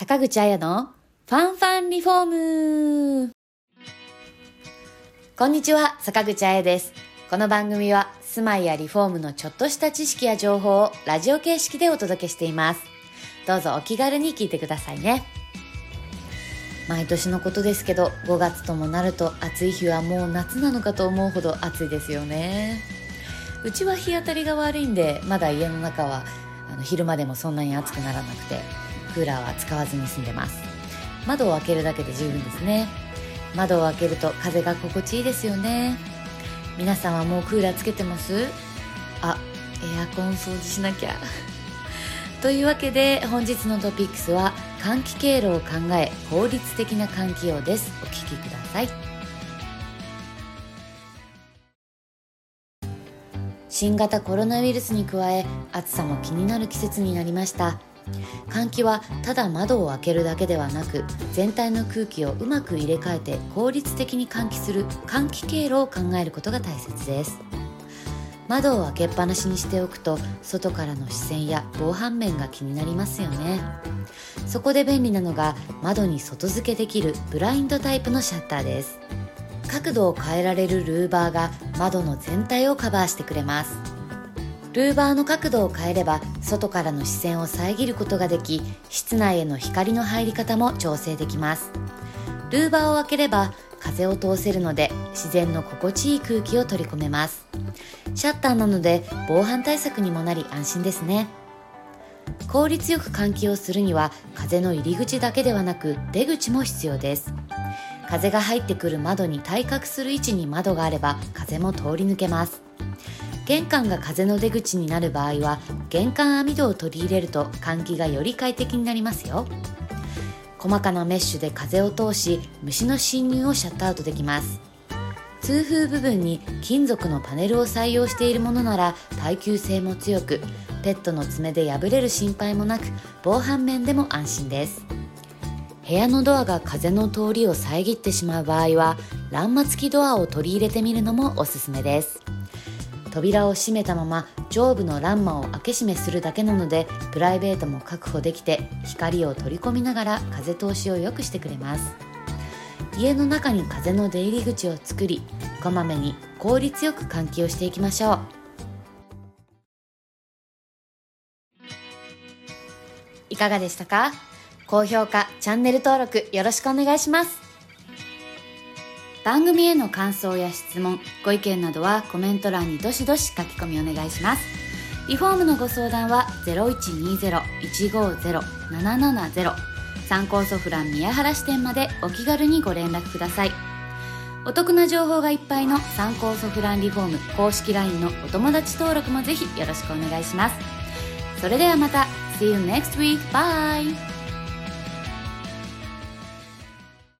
坂口彩のファンファンリフォームこんにちは、坂口彩です。この番組は住まいやリフォームのちょっとした知識や情報をラジオ形式でお届けしています。どうぞお気軽に聞いてくださいね。毎年のことですけど、5月ともなると暑い日はもう夏なのかと思うほど暑いですよね。うちは日当たりが悪いんで、まだ家の中はあの昼間でもそんなに暑くならなくて、クーラーは使わずに済んでます。窓を開けるだけで十分ですね。窓を開けると風が心地いいですよね。皆さんはもうクーラーつけてます？あ、エアコン掃除しなきゃ。というわけで本日のトピックスは換気経路を考え効率的な換気用です。お聞きください。新型コロナウイルスに加え暑さも気になる季節になりました換気はただ窓を開けるだけではなく全体の空気をうまく入れ替えて効率的に換気する換気経路を考えることが大切です。窓を開けっぱなしにしておくと外からの視線や防犯面が気になりますよね。そこで便利なのが窓に外付けできるブラインドタイプのシャッターです。角度を変えられるルーバーが窓の全体をカバーしてくれます。ルーバーの角度を変えれば外からの視線を遮ることができ室内への光の入り方も調整できます。ルーバーを開ければ風を通せるので自然の心地いい空気を取り込めます。シャッターなので防犯対策にもなり安心ですね。効率よく換気をするには風の入り口だけではなく出口も必要です。風が入ってくる窓に対角する位置に窓があれば風も通り抜けます。玄関が風の出口になる場合は玄関網戸を取り入れると換気がより快適になりますよ。細かなメッシュで風を通し虫の侵入をシャットアウトできます。通風部分に金属のパネルを採用しているものなら耐久性も強くペットの爪で破れる心配もなく防犯面でも安心です。部屋のドアが風の通りを遮ってしまう場合は欄間付きドアを取り入れてみるのもおすすめです。扉を閉めたまま上部の欄間を開け閉めするだけなのでプライベートも確保できて光を取り込みながら風通しを良くしてくれます。家の中に風の出入り口を作りこまめに効率よく換気をしていきましょう。いかがでしたか？高評価、チャンネル登録よろしくお願いします。番組への感想や質問、ご意見などはコメント欄にどしどし書き込みお願いします。リフォームのご相談は0120-150-770参考ソフラン宮原支店までお気軽にご連絡ください。お得な情報がいっぱいの参考ソフランリフォーム公式 LINE のお友達登録もぜひよろしくお願いします。それではまた See you next week. Bye!